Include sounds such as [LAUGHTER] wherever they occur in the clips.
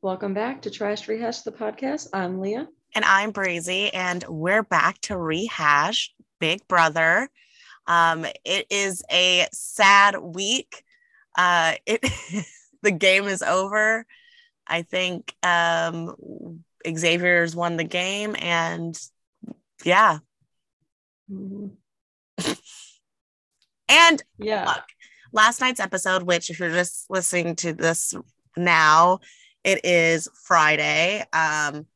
Welcome back to Trash Rehash the podcast. I'm Leah. And I'm Brazy, and we're back to rehash Big Brother. Um, it is a sad week. Uh, it [LAUGHS] the game is over. I think um, Xavier's won the game, and yeah. Mm-hmm. and yeah, look, last night's episode, which if you're just listening to this now, it is Friday. Um,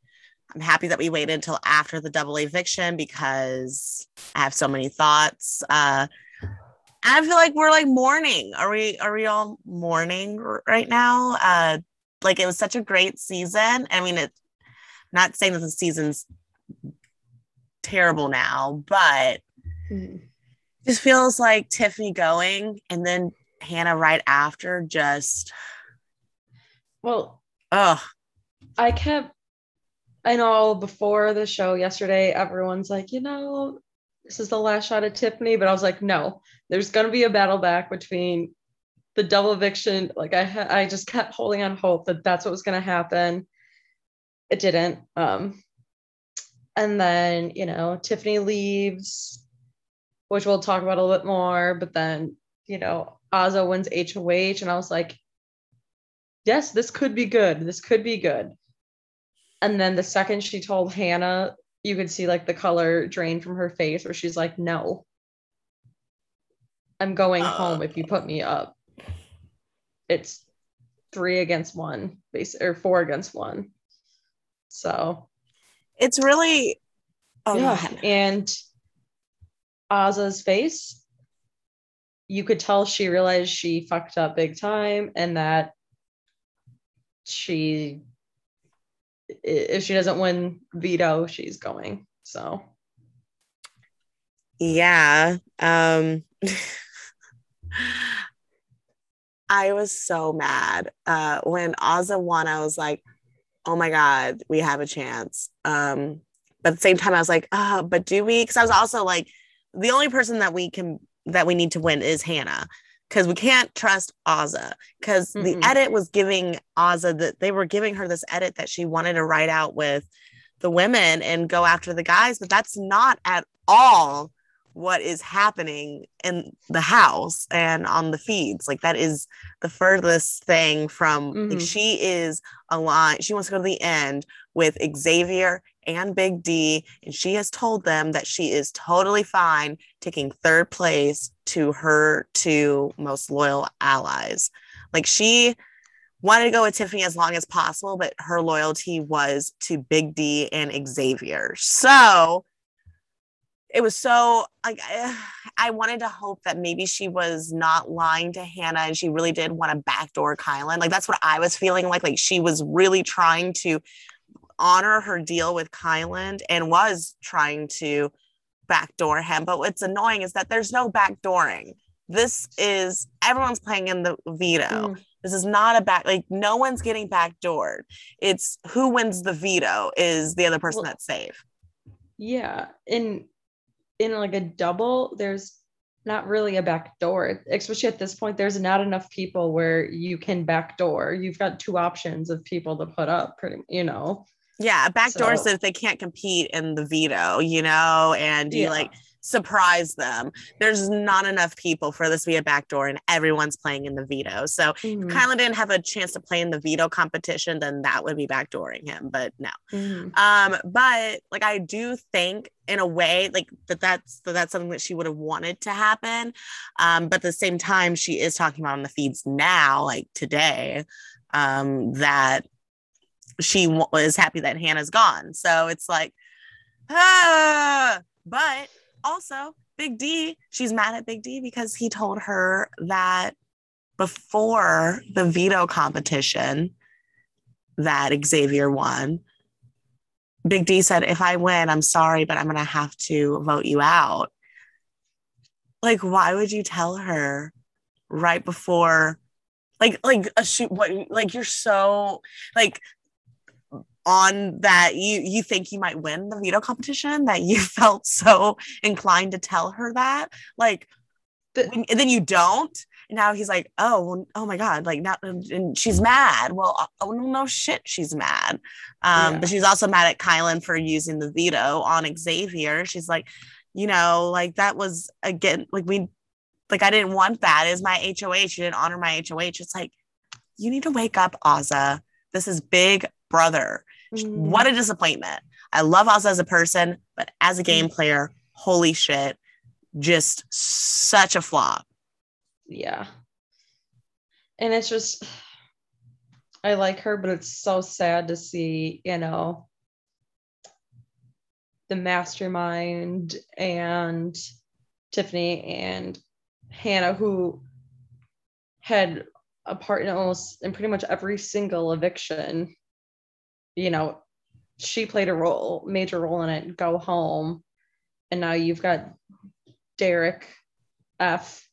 I'm happy that we waited until after the double eviction because I have so many thoughts. Uh, I feel like we're like mourning. Are we? Are we all mourning right now? Uh, like it was such a great season. I mean, it's not saying that the season's terrible now, but mm. just feels like Tiffany going and then Hannah right after. Just well, oh, I kept I know before the show yesterday, everyone's like, you know, this is the last shot at Tiffany, but I was like, no, there's gonna be a battle back between the double eviction. Like I, I just kept holding on hope that that's what was gonna happen. It didn't. Um, and then you know, Tiffany leaves, which we'll talk about a little bit more. But then you know, Azah wins HOH, and I was like, yes, this could be good. This could be good. And then the second she told Hannah, you could see like the color drain from her face where she's like, no, I'm going uh, home if you put me up. It's three against one, base or four against one. So it's really oh, yeah. And Azah's face, you could tell she realized she fucked up big time and that she if she doesn't win veto, she's going. So yeah. Um [LAUGHS] I was so mad. Uh when Azah won, I was like, oh my God, we have a chance. Um, but at the same time, I was like, uh, but do we? Because I was also like, the only person that we can that we need to win is Hannah because we can't trust Azah because the edit was giving Azah that they were giving her this edit that she wanted to write out with the women and go after the guys, but that's not at all what is happening in the house and on the feeds. Like that is the furthest thing from mm-hmm. like she is aligned. She wants to go to the end with Xavier and Big D, and she has told them that she is totally fine taking third place to her two most loyal allies. Like she wanted to go with Tiffany as long as possible, but her loyalty was to Big D and Xavier. So it was so like I wanted to hope that maybe she was not lying to Hannah and she really did want to backdoor Kyland. Like that's what I was feeling like. Like she was really trying to honor her deal with Kyland and was trying to backdoor him. But what's annoying is that there's no backdooring. This is everyone's playing in the veto. Mm. This is not a back like no one's getting backdoored. It's who wins the veto is the other person well, that's safe. Yeah. In in like a double, there's not really a back door, especially at this point. There's not enough people where you can backdoor. You've got two options of people to put up, pretty, you know. Yeah, backdoor so, if they can't compete in the veto, you know, and you yeah. like surprise them. There's not enough people for this to be a backdoor, and everyone's playing in the veto. So mm-hmm. Kyland didn't have a chance to play in the veto competition, then that would be backdooring him. But no. Mm-hmm. Um, but like I do think in a way like that that's that that's something that she would have wanted to happen. Um, but at the same time, she is talking about on the feeds now, like today, um, that she was happy that Hannah's gone. So it's like, ah, but also Big D, she's mad at Big D because he told her that before the veto competition that Xavier won, Big D said, if I win, I'm sorry, but I'm going to have to vote you out. Like, why would you tell her right before? Like, like a shoot, what, like, you're so, like, on that you you think you might win the veto competition that you [LAUGHS] felt so inclined to tell her that like the, and then you don't now he's like, oh, oh my God, like now, and she's mad. Well, oh no, no shit, she's mad. Um, yeah. but she's also mad at kyland for using the veto on Xavier. She's like, you know, like that was again, like we, like I didn't want that. Is my HOH? You didn't honor my HOH. It's like, you need to wake up, Azah. This is Big Brother. Mm. What a disappointment. I love Azah as a person, but as a game mm. player, holy shit, just such a flop yeah. And it's just [SIGHS] I like her, but it's so sad to see, you know, the mastermind and Tiffany and Hannah, who had a part in almost in pretty much every single eviction. You know, she played a role, major role in it. Go home, and now you've got Derek F,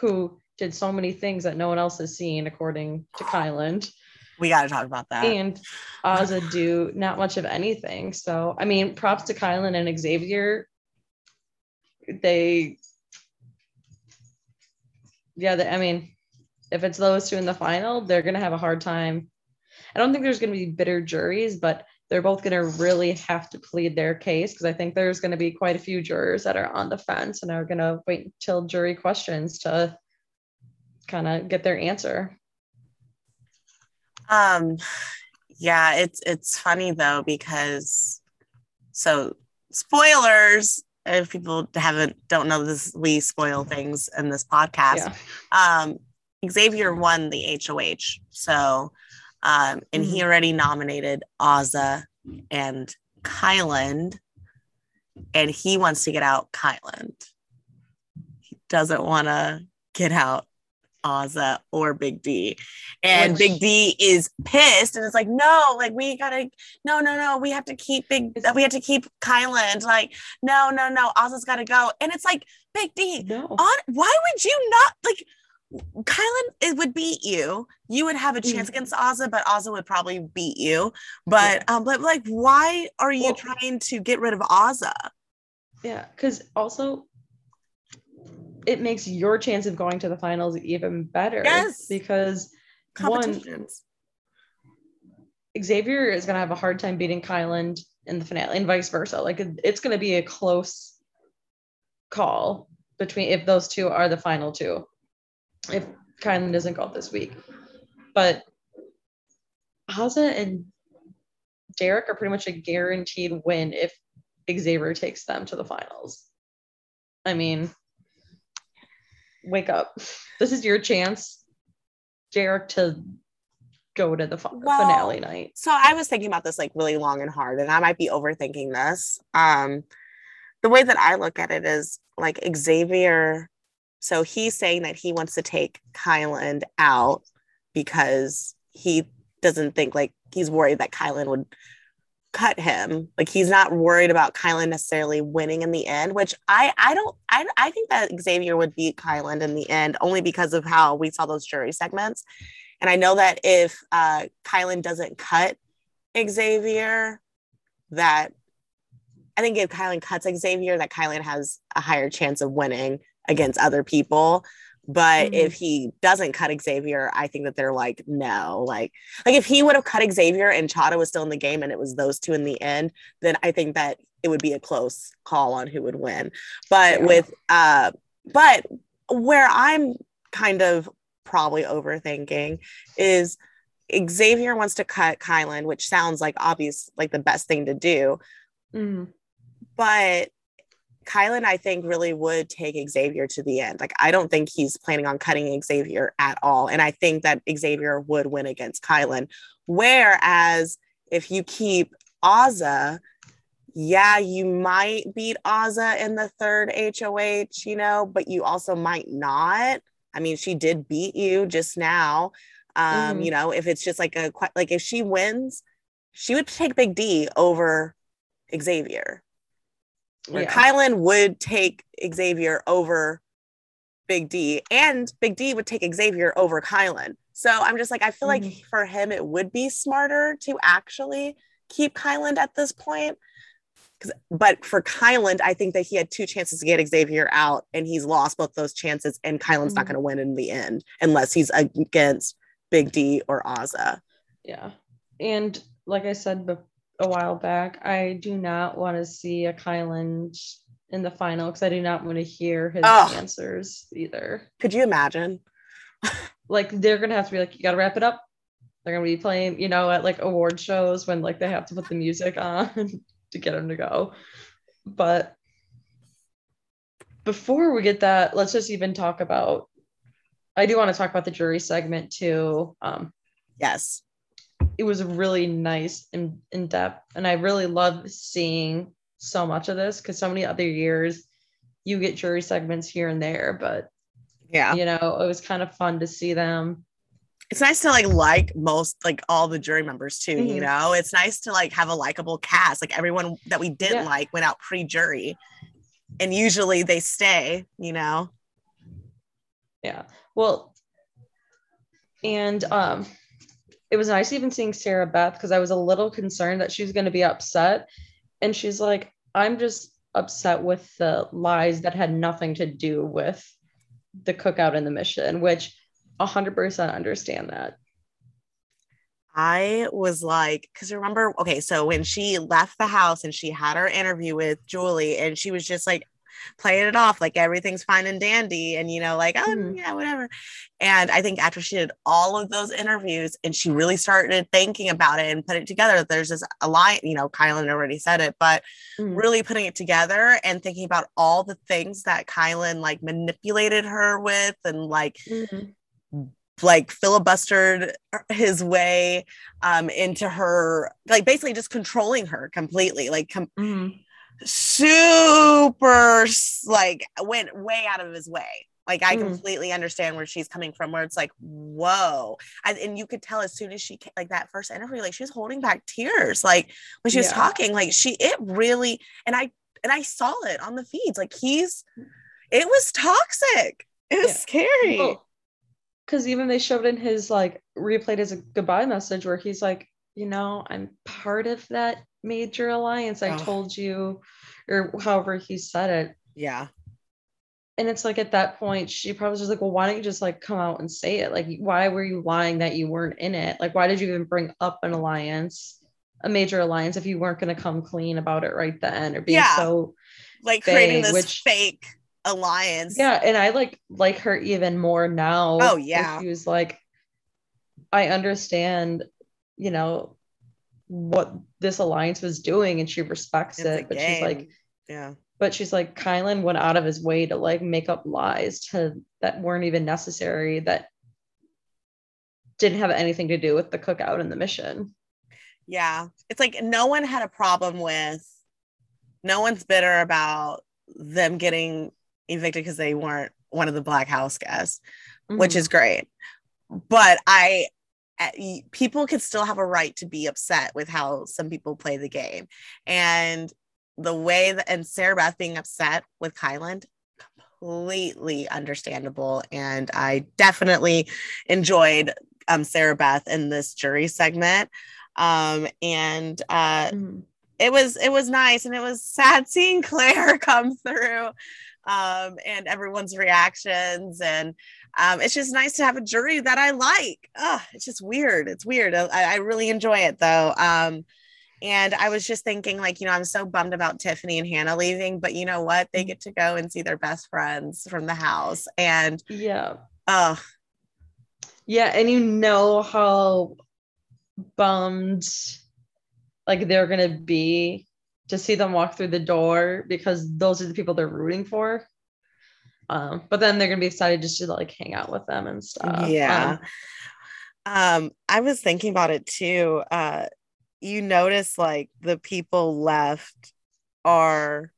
who did so many things that no one else has seen, according to Kyland. We got to talk about that. And Azah [LAUGHS] do not much of anything. So, I mean, props to Kyland and Xavier. They, yeah, they, I mean, if it's those two in the final, they're going to have a hard time. I don't think there's going to be bitter juries, but they're both going to really have to plead their case because I think there's going to be quite a few jurors that are on the fence and are going to wait until jury questions to kind of get their answer. Um, yeah, it's it's funny though because so spoilers if people haven't don't know this we spoil things in this podcast yeah. um xavier won the hoh so um and mm-hmm. he already nominated Azah and kyland and he wants to get out kyland he doesn't want to get out Azah or Big D. And Which, Big D is pissed and it's like, no, like we gotta, no, no, no, we have to keep Big, we have to keep Kyland. Like, no, no, no, Azah's gotta go. And it's like, Big D, no. on, why would you not like? Kyland it would beat you. You would have a chance mm. against Azah, but Azah would probably beat you. But yeah. um, but like, why are you well, trying to get rid of Azah? Yeah, because also it makes your chance of going to the finals even better. Yes. Because one Xavier is gonna have a hard time beating Kyland in the finale and vice versa. Like it's gonna be a close call between if those two are the final two. If Kyland doesn't go this week. But Azah and Derek are pretty much a guaranteed win if Xavier takes them to the finals. I mean, wake up. This is your chance, Derek, to go to the well, finale night. So I was thinking about this like really long and hard, and I might be overthinking this. Um, the way that I look at it is like Xavier. So he's saying that he wants to take Kyland out because he doesn't think like he's worried that Kyland would cut him. Like he's not worried about Kyland necessarily winning in the end, which I I don't I I think that Xavier would beat Kyland in the end only because of how we saw those jury segments. And I know that if uh Kyland doesn't cut Xavier, that I think if Kyland cuts Xavier, that Kyland has a higher chance of winning against other people. But mm-hmm. if he doesn't cut Xavier, I think that they're like, no, like, like if he would have cut Xavier and Chaddha was still in the game and it was those two in the end, then I think that it would be a close call on who would win. But yeah. with, uh, but where I'm kind of probably overthinking is Xavier wants to cut Kyland, which sounds like obvious, like the best thing to do. Mm-hmm. But Kyland, I think, really would take Xavier to the end. Like, I don't think he's planning on cutting Xavier at all. And I think that Xavier would win against Kyland. Whereas if you keep Azah, yeah, you might beat Azah in the third HOH, you know, but you also might not. I mean, she did beat you just now. Um, mm-hmm. you know, if it's just like a like if she wins, she would take Big D over Xavier where yeah. Kyland would take Xavier over Big D, and Big D would take Xavier over Kyland. So I'm just like, I feel mm-hmm. like for him, it would be smarter to actually keep Kyland at this point. but for Kyland, I think that he had two chances to get Xavier out and he's lost both those chances. And Kyland's mm-hmm. not going to win in the end unless he's against Big D or Azah. Yeah. And like I said a while back, I do not want to see a Kyland in the final because I do not want to hear his answers either. Could you imagine? [LAUGHS] like they're gonna have to be like, you gotta wrap it up. They're gonna be playing, you know, at like award shows when like they have to put the music on [LAUGHS] to get him to go. But before we get that, let's just even talk about. I do want to talk about the jury segment too. Um, yes, it was really nice and in depth, and I really love seeing so much of this because so many other years you get jury segments here and there, but yeah, you know, it was kind of fun to see them. It's nice to like like most like all the jury members too mm-hmm. you know? It's nice to like have a likable cast like everyone that we didn't yeah. like went out pre-jury and usually they stay you know? Yeah. Well and um it was nice even seeing sarah beth because i was a little concerned that she was going to be upset and she's like i'm just upset with the lies that had nothing to do with the cookout and the mission which 100% understand that. I was like, because remember, okay, so when she left the house and she had her interview with Julie, and she was just like playing it off like everything''s fine and dandy, and you know, like, oh, mm-hmm. yeah, whatever. And I think after she did all of those interviews and she really started thinking about it and put it together, there's this alliance, you know, kyland already said it, but mm-hmm. really putting it together and thinking about all the things that kyland like manipulated her with and like, mm-hmm like filibustered his way um, into her, like basically just controlling her completely, like com- mm-hmm. Super, like went way out of his way. Like I mm. completely understand where she's coming from, where it's like, whoa, and, and, you could tell as soon as she like that first interview, like she was holding back tears, like when she was yeah. talking, like she it really, and I and I saw it on the feeds, like he's, it was toxic, it was yeah. scary. Well, because even they showed in his like replayed as a goodbye message where he's like, you know, I'm part of that major alliance. I oh. told you, or however he said it. Yeah. And it's like at that point, she probably was like, well, why don't you just like come out and say it? Like, why were you lying that you weren't in it? Like, why did you even bring up an alliance, a major alliance, if you weren't going to come clean about it right then or be yeah. so like creating this which, fake alliance. Yeah, and I like like her even more now. Oh yeah. She was like, I understand, you know, what this alliance was doing, and she respects it's it. But game. she's like, yeah. But she's like, kyland went out of his way to like make up lies to that weren't even necessary. That didn't have anything to do with the cookout and the mission. Yeah, it's like no one had a problem with. No one's bitter about them getting evicted because they weren't one of the black house guests mm-hmm. which is great but i people could still have a right to be upset with how some people play the game and the way that and sarah beth being upset with kyland completely understandable and i definitely enjoyed um, sarah beth in this jury segment um, and uh, mm-hmm. it was it was nice and it was sad [LAUGHS] seeing Claire come through um, and everyone's reactions. And um, it's just nice to have a jury that I like. Oh, it's just weird. It's weird. I, I really enjoy it though. Um, and I was just thinking, like, you know, I'm so bummed about Tiffany and Hannah leaving, but you know what? They get to go and see their best friends from the house. And yeah. Oh. Yeah. And you know how bummed like they're going to be to see them walk through the door because those are the people they're rooting for. Um, but then they're gonna be excited just to like hang out with them and stuff. Yeah. Um, um, I was thinking about it too. Uh, you notice like the people left are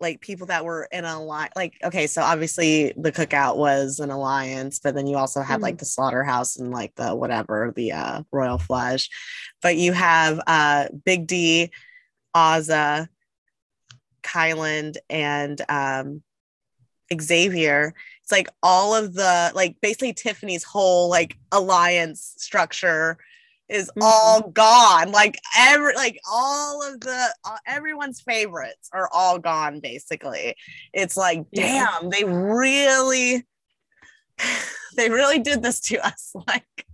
like people that were in a line like okay so obviously the cookout was an alliance but then you also had mm-hmm. like the slaughterhouse and like the whatever the uh royal flush but you have uh big d Azah, Kyland, and um Xavier. It's like all of the like basically Tiffany's whole like alliance structure is Mhm. all gone. Like every like all of the uh, everyone's favorites are all gone basically. It's like damn, they really [SIGHS] they really did this to us [LAUGHS] like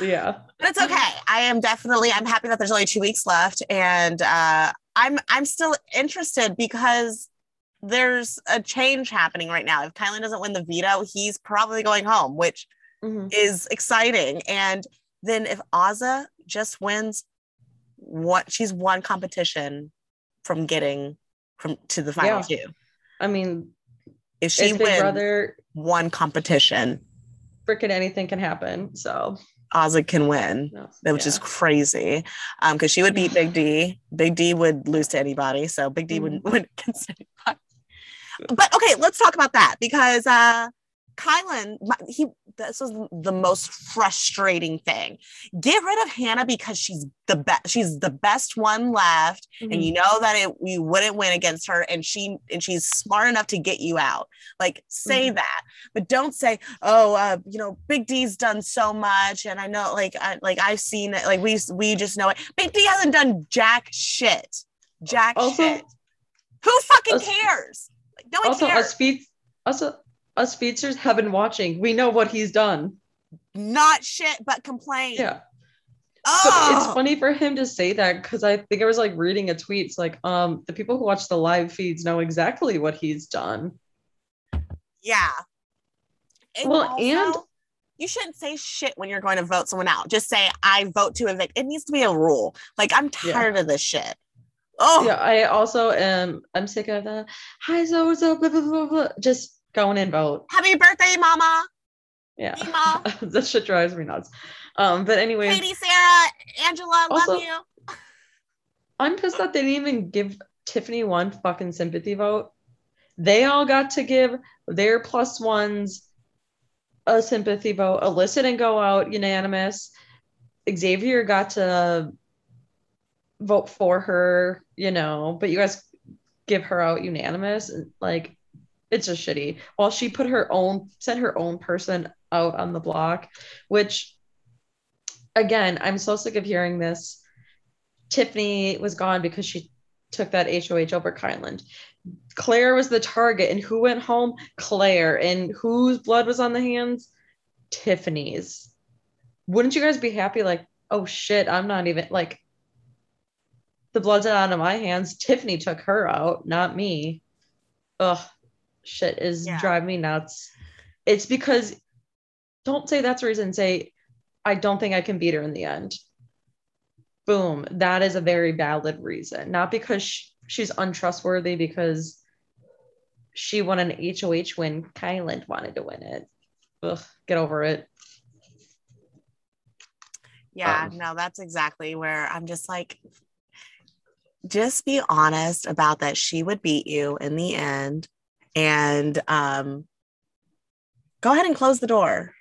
Yeah. but it's okay. I am definitely I'm happy that there's only 2 weeks left and uh I'm I'm still interested because there's a change happening right now. If Kyland doesn't win the veto, he's probably going home, which Mhm. is exciting. And then if Azah just wins what she's one competition from getting from to the final two. I mean, If she Big wins Brother. one competition, Freaking anything can happen. So, Azah can win. no, which is yeah. crazy. Um, because she would beat Big D. Big D would lose to anybody, so Big D [LAUGHS] wouldn't wouldn't against anybody. But okay, let's talk about that because uh Kyland, he this was the most frustrating thing. Get rid of Hannah because she's the best. She's the best one left, and Mhm. you know that it we wouldn't win against her, and she and she's smart enough to get you out. Like say Mhm. that, but don't say, oh, uh, you know, Big D's done so much, and I know, like, I, like I've seen it. Like we we just know it. Big D hasn't done jack shit. Jack Also- shit. Who fucking Also- cares? No one also cares. us feed also us feedsters have been watching. We know what he's done. Not shit, but complain. Yeah. But Oh, it's funny for him to say that because I think I was like reading a tweet. It's like, um, the people who watch the live feeds know exactly what he's done. yeah. And Well, and- you shouldn't say shit when you're going to vote someone out. Just say I vote to evict. It needs to be a rule. Like I'm Yeah. tired of this shit. Oh, Yeah, I also am I'm sick of the hi so so blah, blah, blah, blah. just go in and vote. happy birthday, mama. Yeah. Mima. [LAUGHS] that shit drives me nuts. Um, but anyway, Katie, Sarah, Angela, Also- love you. I'm pissed that they didn't even give Tiffany one fucking sympathy vote. They all got to give their plus ones a sympathy vote. Alyssa didn't go out unanimous. Xavier got to vote for her, you know, but you guys give her out unanimous. And like, it's just shitty. While she put her own, sent her own person out on the block, which, again, I'm so sick of hearing this. Tiffany was gone because she took that HOH over Kyland. Claire was the target, and who went home? Claire. And whose blood was on the hands? Tiffany's. Wouldn't you guys be happy? Like, oh shit, I'm not even like the blood's out of my hands. Tiffany took her out, not me. Ugh, shit is Yeah. driving me nuts. It's because don't say that's the reason. Say, I don't think I can beat her in the end. Boom. That is a very valid reason. Not because sh- she's untrustworthy, because she won an HOH when Kyland wanted to win it. Ugh, get over it. Yeah, Um, no, that's exactly where I'm just like, just be honest about that. She would beat you in the end, and um, go ahead and close the door.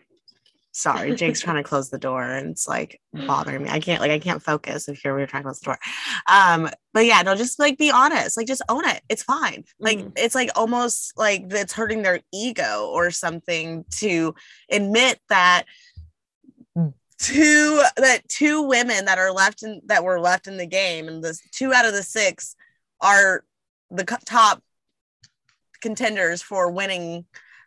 Sorry, [LAUGHS] Jake's trying to close the door, and it's like bothering me. I can't like I can't focus if you're we are trying to close the door. Um, but yeah, no, just like be honest. Like just own it. It's fine. Like Mhm. it's like almost like it's hurting their ego or something to admit that two that two women that are left in that were left in the game and the two out of the six are the top contenders for winning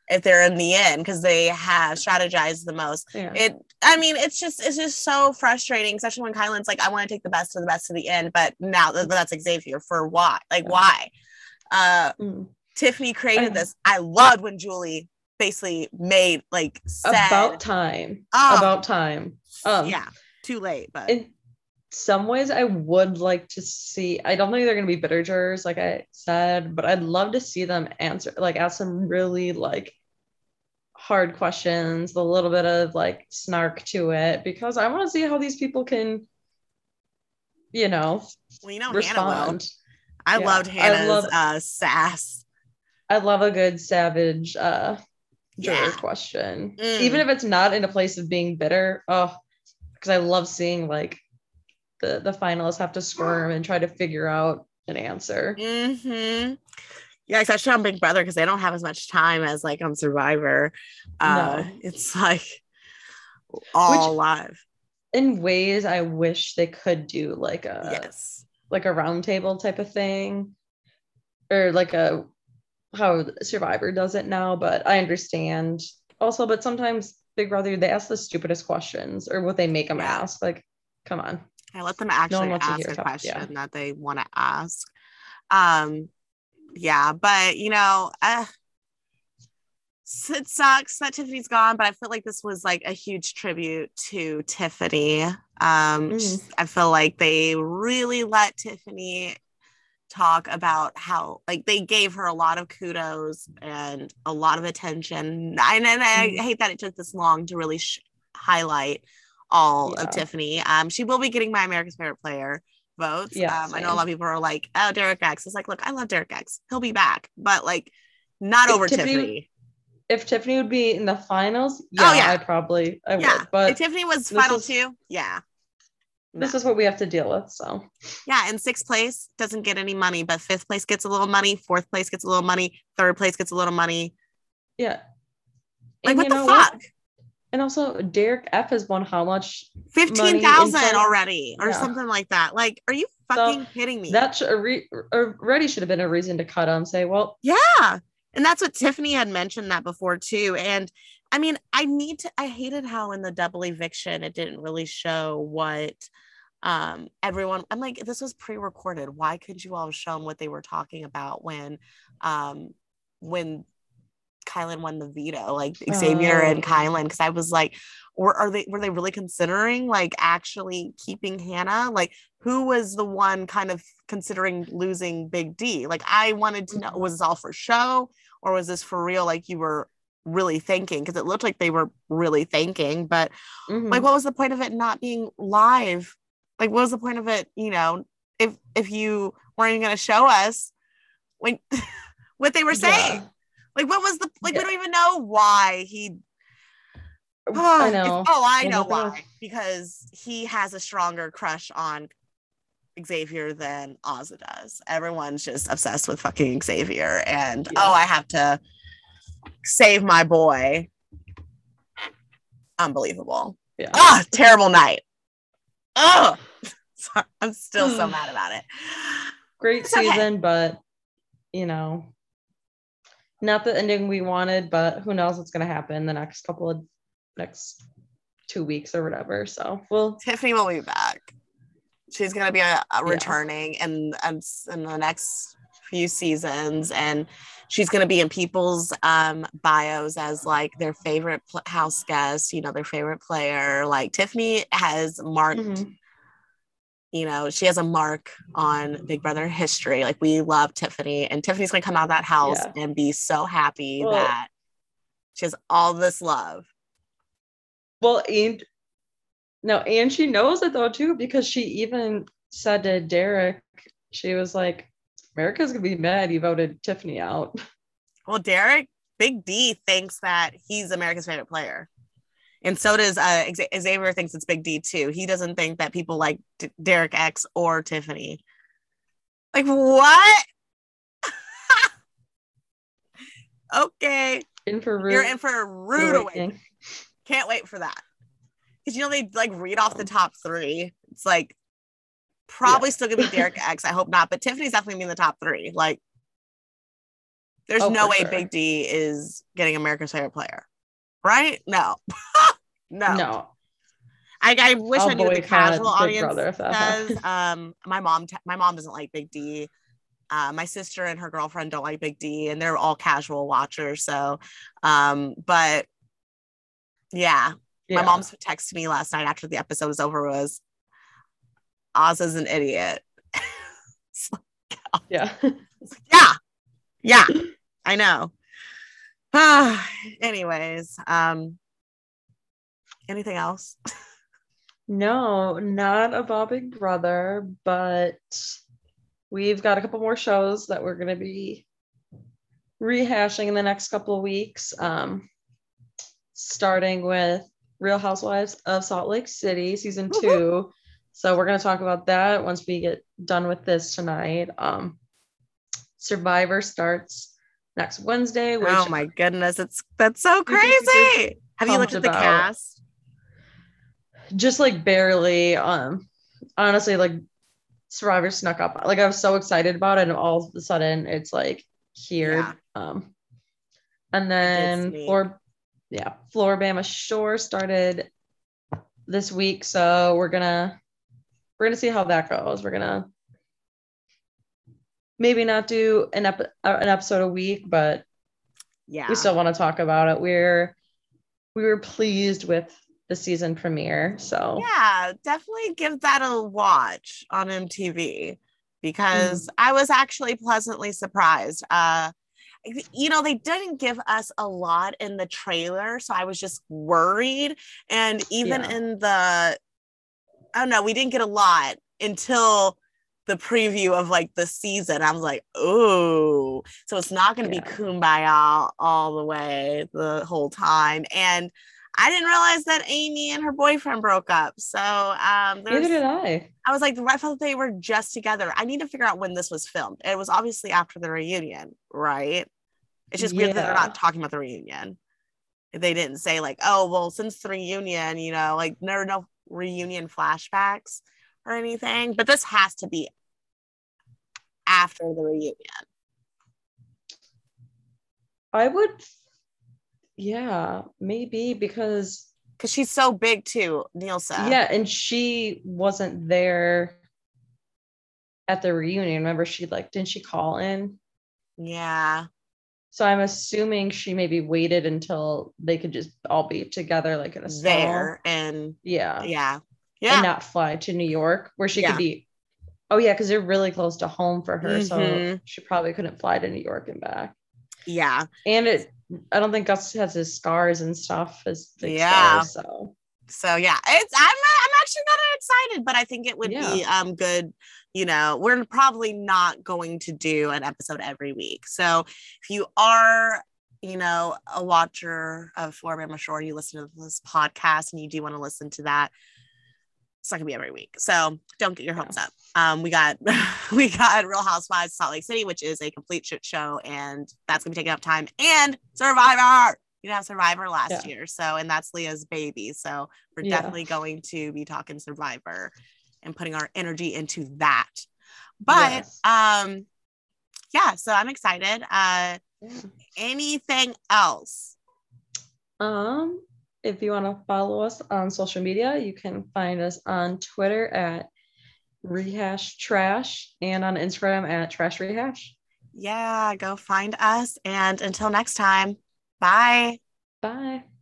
if they're in the end because they have strategized the most Yeah. it i mean it's just it's just so frustrating especially when kyland's like i want to take the best to the best to the end but now th- that's xavier for why like Yeah. why uh Mm. tiffany created this i loved when julie basically made like said About time. Oh. About time. Um, yeah too late but in some ways i would like to see i don't think they're going to be bitter jurors like i said but i'd love to see them answer like ask some really like hard questions a little bit of like snark to it because i want to see how these people can you know well you know respond. I Yeah, loved I hannah's love- uh sass. I love a good savage uh juror Yeah. question. Mm. even if it's not in a place of being bitter oh because i love seeing like the the finalists have to squirm and try to figure out an answer hmm Yeah, especially on Big Brother because they don't have as much time as like on Survivor. Uh, No. It's like all Which- live. in ways I wish they could do like a yes. like a roundtable type of thing, or like a how Survivor does it now. But I understand also. But sometimes Big Brother they ask the stupidest questions, or what they make them Yeah. ask. Like, come on. I let them actually to ask a tough- question yeah. that they want to ask. Um, yeah, but you know, uh, it sucks that Tiffany's gone, but I feel like this was like a huge tribute to Tiffany. Um, Mhm. I feel like they really let Tiffany talk about how like they gave her a lot of kudos and a lot of attention. And, and I Mhm. hate that it took this long to really sh- highlight all Yeah. of Tiffany. Um, she will be getting my America's favorite player votes. Yeah, um, I know a lot of people are like, "Oh, Derek X." It's like, look, I love Derek X. He'll be back, but like, not If over Tiffany- Tiffany. If Tiffany would be in the finals, yeah, Oh, yeah. I probably I Yeah, would. But if Tiffany was final is- two, yeah, this no. is what we have to deal with. So yeah. And sixth place doesn't get any money, but fifth place gets a little money. Fourth place gets a little money. Third place gets a little money. yeah. Like, And what the fuck? And also, Derek F has won how much? Fifteen thousand inside- already, or Yeah. something like that. Like, are you fucking kidding me? That should, re- already should have been a reason to cut him. Say, well, Yeah. And that's what Tiffany had mentioned that before too. And I mean, I need to I hated how in the double eviction it didn't really show what um everyone I'm like this was pre-recorded. Why couldn't you all have shown what they were talking about when um when Kyland won the veto, like Xavier and Oh. Kyland, because I was like, or are they were they really considering like actually keeping Hannah? Like, who was the one kind of considering losing Big D? Like, I wanted to know, was this all for show or was this for real? Like, you were really thinking because it looked like they were really thinking, but mhm. like, what was the point of it not being live? Like, what was the point of it? You know, if if you weren't going to show us when [LAUGHS] what they were saying. Yeah. Like, what was the like? Yeah. We don't even know why he. I [SIGHS] know. Oh, I know. why. Because he has a stronger crush on Xavier than Azah does. Everyone's just obsessed with fucking Xavier, and Yeah. oh, I have to save my boy. Unbelievable. Yeah. Ah, terrible night. Oh, [LAUGHS] sorry. I'm still so mad about it. Great It's okay. season, but you know, not the ending we wanted. But who knows what's going to happen the next couple of next two weeks or whatever. So we'll Tiffany will be back. She's gonna be uh, a, a returning in, in in the next few seasons, and she's gonna be in people's um, bios as like their favorite pl- house guest. You know, their favorite player. Like Tiffany has marked. Mhm. You know, she has a mark on Big Brother history. Like we love Tiffany, and Tiffany's gonna come out of that house Yeah. and be so happy Well- that she has all this love. well, and no, and she knows it though too because she even said to Derek, she was like, "America's gonna be mad you voted Tiffany out." Well, Derek, Big D thinks that he's America's favorite player. And so does uh, Xavier thinks it's Big D too. He doesn't think that people like D- Derek X or Tiffany. Like what? [LAUGHS] okay, In for rude. you're in for a rude awakening. Can't wait for that. Because you know they like read off the top three. It's like probably still gonna be Derek X. I hope not, but Tiffany's definitely gonna be in the top three. Like, there's Oh, no way sure. Big D is getting America's favorite player, right? No, [LAUGHS] no. No, I, I wish I'll I knew the casual audience Brother if that does. happens. Um, my mom, t- my mom doesn't like Big D. Uh, my sister and her girlfriend don't like Big D, and they're all casual watchers. So, um, but yeah, yeah. my mom's texted me last night after the episode was over was Oz is an idiot. [LAUGHS] yeah. yeah, yeah, I know. [SIGHS] Anyways, um, anything else? No, not about Big Brother, but we've got a couple more shows that we're going to be rehashing in the next couple of weeks. Um, starting with Real Housewives of Salt Lake City, season Woo-hoo. two. So we're going to talk about that once we get done with this tonight. Um, Survivor starts next Wednesday, which oh my goodness, it's that's so crazy. Have you looked at the about- cast? just like barely. Um, honestly, like Survivor snuck up. Like I was so excited about it, and all of a sudden it's like here. Yeah. Um, and then. Flor, yeah, Floribama Shore started this week, so we're gonna we're gonna see how that goes. We're gonna maybe not do an ep- uh, an episode a week, but Yeah. we still want to talk about it. We're we were pleased with the season premiere, so yeah, definitely give that a watch on MTV because I was actually pleasantly surprised. Uh, you know, they didn't give us a lot in the trailer, so I was just worried. And even Yeah. in the, I don't know, we didn't get a lot until the preview of like the season. I was like, oh, so it's not going to Yeah. be kumbaya all the way the whole time. And I didn't realize that Aimee and her boyfriend broke up. So um, neither there's, did I. I was like, I thought they were just together. I need to figure out when this was filmed. It was obviously after the reunion, right? It's just weird that they're not talking about the reunion. They didn't say like, oh, well, since the reunion, you know, like are no reunion flashbacks or anything. But this has to be after the reunion. I would, yeah, maybe because Because she's so big too, Nilsa. yeah, and she wasn't there at the reunion. Remember, she like didn't she call in? Yeah. So I'm assuming she maybe waited until they could just all be together, like in a There. And yeah, yeah. Yeah, and not fly to New York where she Yeah. could be. Oh yeah, because they're really close to home for her, so Mhm. she probably couldn't fly to New York and back. Yeah. And it, I don't think Gus has his scars and stuff as Yeah. scars, so so yeah it's i'm i'm actually kind of excited but i think it would be um good you know we're probably not going to do an episode every week. So if you are you know a watcher of Floribama Shore you listen to this podcast and you do want to listen to that it's not gonna be every week. So don't get your hopes up. Um we got [LAUGHS] we got real housewives of salt lake city which is a complete shit show and that's gonna be taking up time. And survivor you know survivor last Yeah. year. So and that's leah's baby. So we're Yeah. definitely going to be talking survivor and putting our energy into that but Yes. um yeah so i'm excited uh yeah. anything else Um, if you want to follow us on social media, you can find us on Twitter at rehash trash and on Instagram at trash rehash. yeah go find us and until next time bye Bye.